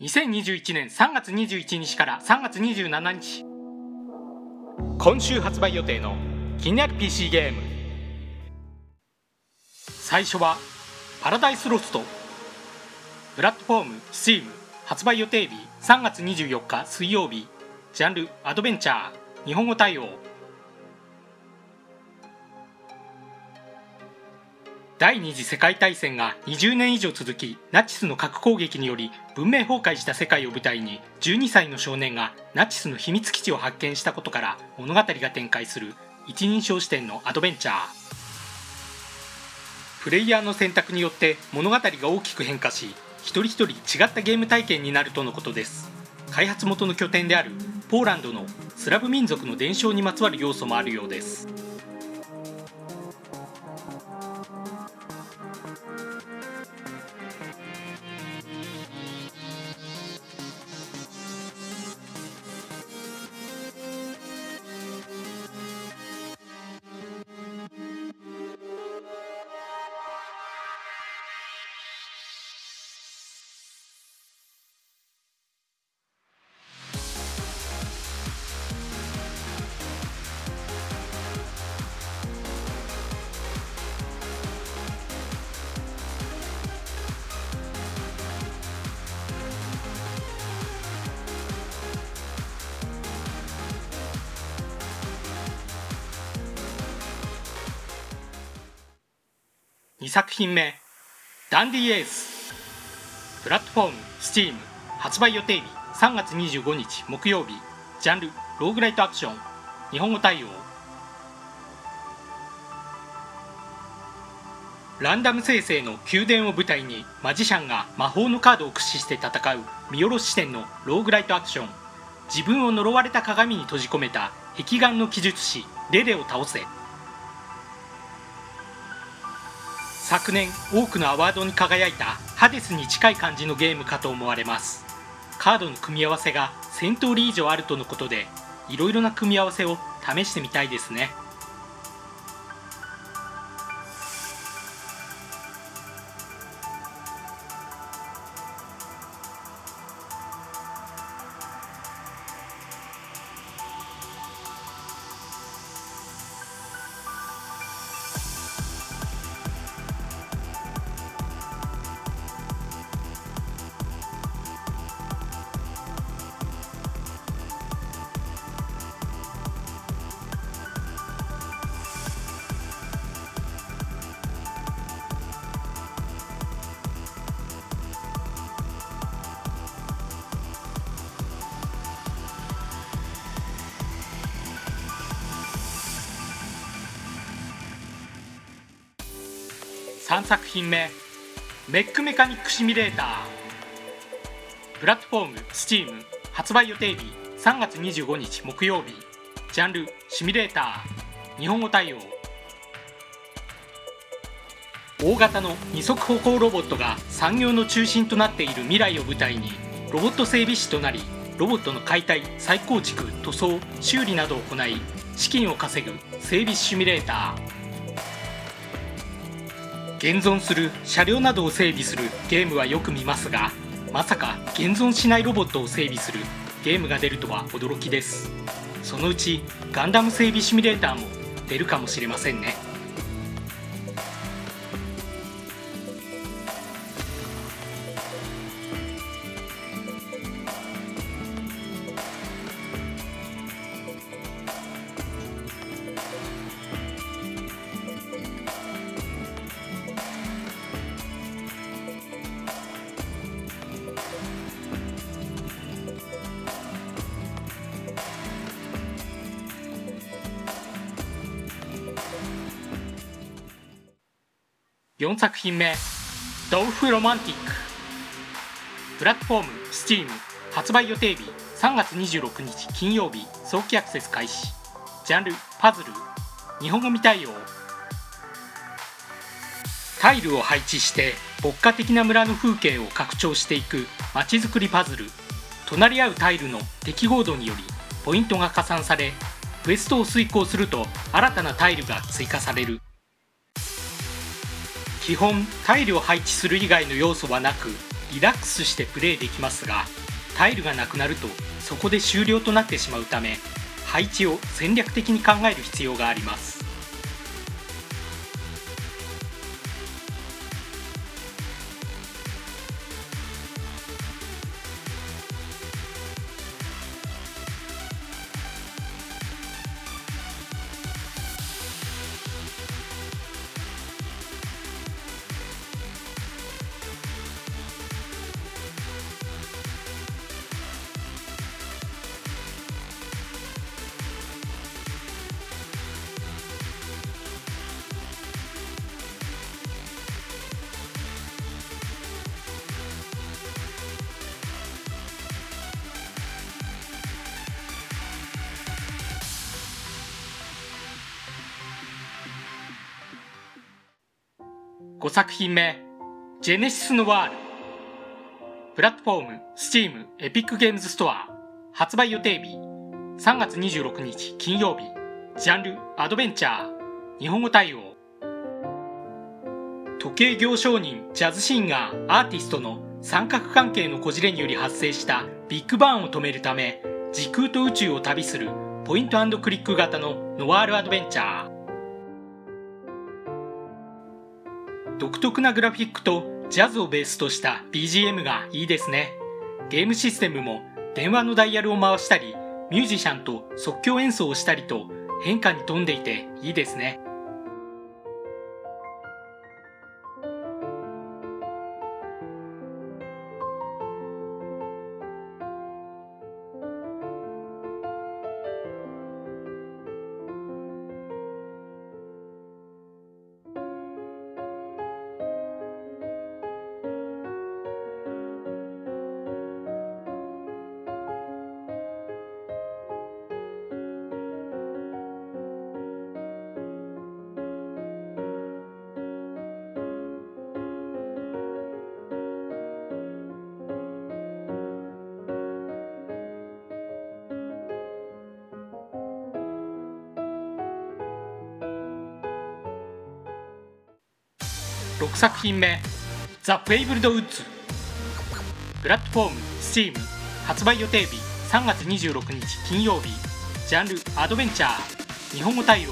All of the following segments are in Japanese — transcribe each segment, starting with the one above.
2021年3月21日から3月27日。今週発売予定の気になる PC ゲーム。最初はパラダイスロスト。プラットフォーム Steam 発売予定日3月24日水曜日。ジャンルアドベンチャー。日本語対応。第二次世界大戦が20年以上続きナチスの核攻撃により文明崩壊した世界を舞台に12歳の少年がナチスの秘密基地を発見したことから物語が展開する一人称視点のアドベンチャー。プレイヤーの選択によって物語が大きく変化し一人一人違ったゲーム体験になるとのことです。開発元の拠点であるポーランドのスラブ民族の伝承にまつわる要素もあるようです。2作品目ダンディエース。プラットフォーム STEAM 発売予定日3月25日木曜日。ジャンルローグライトアクション。日本語対応。ランダム生成の宮殿を舞台にマジシャンが魔法のカードを駆使して戦う見下ろし視点のローグライトアクション。自分を呪われた鏡に閉じ込めた壁眼の記述師レレを倒せ。昨年多くのアワードに輝いたハデスに近い感じのゲームかと思われます。カードの組み合わせが1000通り以上あるとのことでいろいろな組み合わせを試してみたいですね。3作品目メックメカニックシミュレーター。プラットフォーム STEAM 発売予定日3月25日木曜日ジャンルシミュレーター日本語対応。大型の二足歩行ロボットが産業の中心となっている未来を舞台にロボット整備士となりロボットの解体再構築塗装修理などを行い資金を稼ぐ整備士シミュレーター。現存する車両などを整備するゲームはよく見ますがまさか現存しないロボットを整備するゲームが出るとは驚きです。そのうちガンダム整備シミュレーターも出るかもしれませんね。4作品目「ドウフロマンティック」プラットフォーム STEAM 発売予定日3月26日金曜日早期アクセス開始。ジャンルパズル。日本語未対応。タイルを配置して牧歌的な村の風景を拡張していくまちづくりパズル。隣り合うタイルの適合度によりポイントが加算されクエストを遂行すると新たなタイルが追加される。基本タイルを配置する以外の要素はなくリラックスしてプレイできますがタイルがなくなるとそこで終了となってしまうため配置を戦略的に考える必要があります。5作品目「ジェネシス・ノワール」プラットフォーム Steam エピックゲームズストア発売予定日3月26日金曜日。ジャンルアドベンチャー。日本語対応。時計業商人ジャズシンガーアーティストの三角関係のこじれにより発生したビッグバーンを止めるため時空と宇宙を旅するポイントクリック型のノワールアドベンチャー。独特なグラフィックとジャズをベースとした BGM がいいですね。ゲームシステムも電話のダイヤルを回したりミュージシャンと即興演奏をしたりと変化に富んでいていいですね。6作品目「ザ・フェイブルド・ウッズ」プラットフォーム STEAM 発売予定日3月26日金曜日。ジャンルアドベンチャー。日本語対応。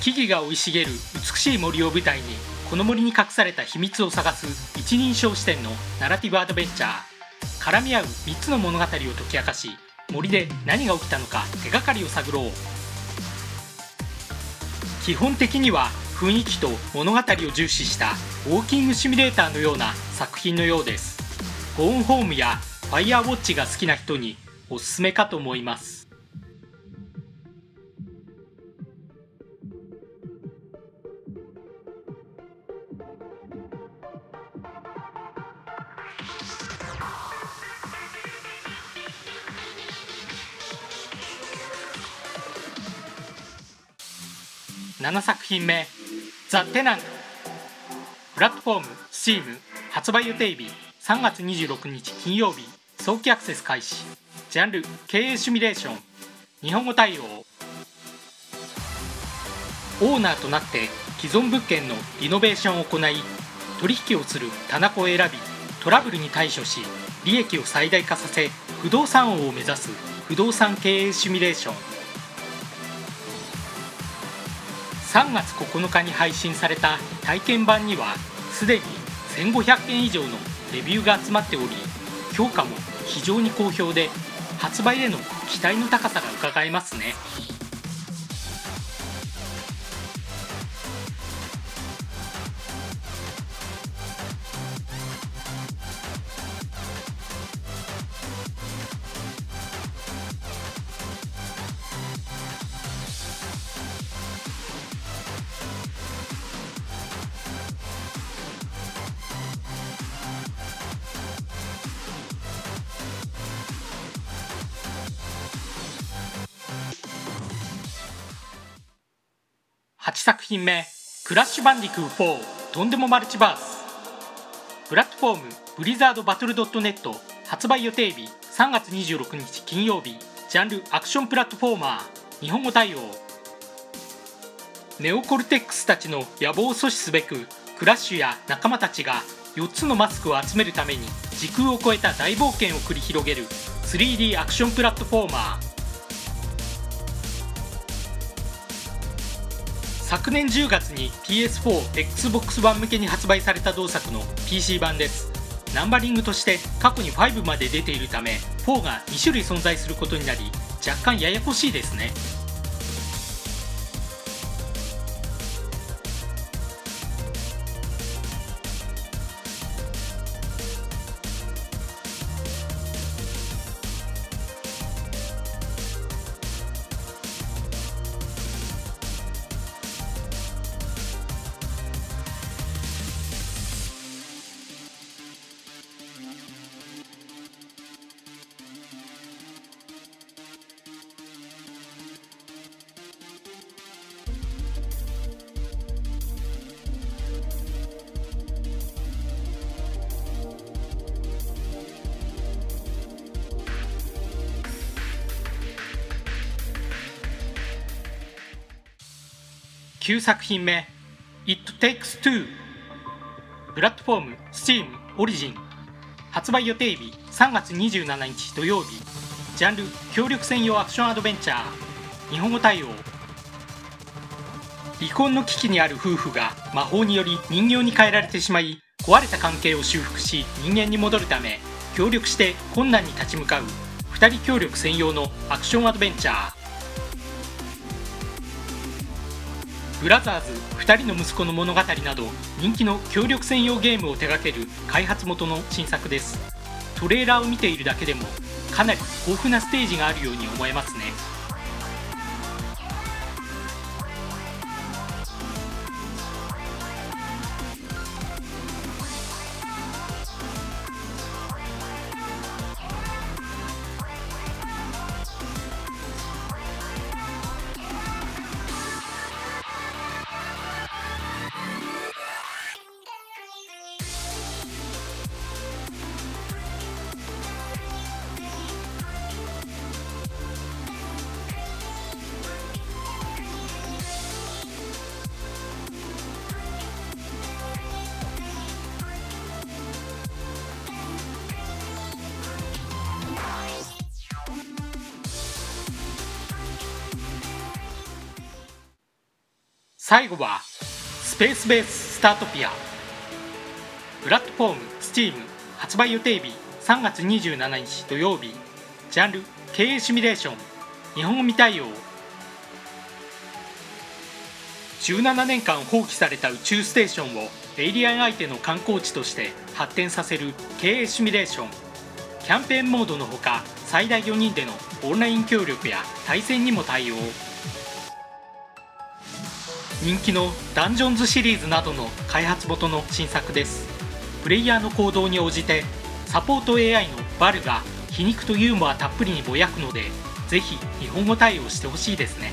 木々が生い茂る美しい森を舞台にこの森に隠された秘密を探す一人称視点のナラティブアドベンチャー。絡み合う3つの物語を解き明かし森で何が起きたのか手がかりを探ろう。基本的には雰囲気と物語を重視したウォーキングシミュレーターのような作品のようです。ゴーンホームやファイアウォッチが好きな人におすすめかと思います。7作品目「ザ・テナン。ト」プラットフォーム STEAM 発売予定日3月26日金曜日早期アクセス開始。ジャンル経営シミュレーション。日本語対応。オーナーとなって既存物件のリノベーションを行い取引をする棚子を選びトラブルに対処し利益を最大化させ不動産王を目指す不動産経営シミュレーション。3月9日に配信された体験版にはすでに1500件以上のレビューが集まっており評価も非常に好評で発売への期待の高さがうかがえますね。作品目「クラッシュバンディクー4とんでもマルチバース」プラットフォームブリザードバトルドットネット発売予定日3月26日金曜日。ジャンルアクションプラットフォーマー日本語対応。ネオコルテックスたちの野望を阻止すべくクラッシュや仲間たちが4つのマスクを集めるために時空を超えた大冒険を繰り広げる 3D アクションプラットフォーマー。昨年10月に PS4、Xbox 版向けに発売された同作の PC 版です。ナンバリングとして過去に5まで出ているため4が2種類存在することになり若干ややこしいですね。9作品目 It Takes Two プラットフォーム Steam Origin 発売予定日3月27日土曜日。ジャンル協力専用アクションアドベンチャー。日本語対応。離婚の危機にある夫婦が魔法により人形に変えられてしまい壊れた関係を修復し人間に戻るため協力して困難に立ち向かう。2人協力専用のアクションアドベンチャー。ブラザーズ2人の息子の物語など人気の協力専用ゲームを手掛ける開発元の新作です。トレーラーを見ているだけでもかなり豊富なステージがあるように思えますね。最後はスペースベーススタートピア。プラットフォーム Steam 発売予定日3月27日土曜日。ジャンル経営シミュレーション。日本語未対応。17年間放棄された宇宙ステーションをエイリアン相手の観光地として発展させる経営シミュレーション。キャンペーンモードのほか最大4人でのオンライン協力や対戦にも対応。人気のダンジョンズシリーズなどの開発元の新作です。プレイヤーの行動に応じてサポート AI のバルが皮肉とユーモアたっぷりにぼやくのでぜひ日本語対応してほしいですね。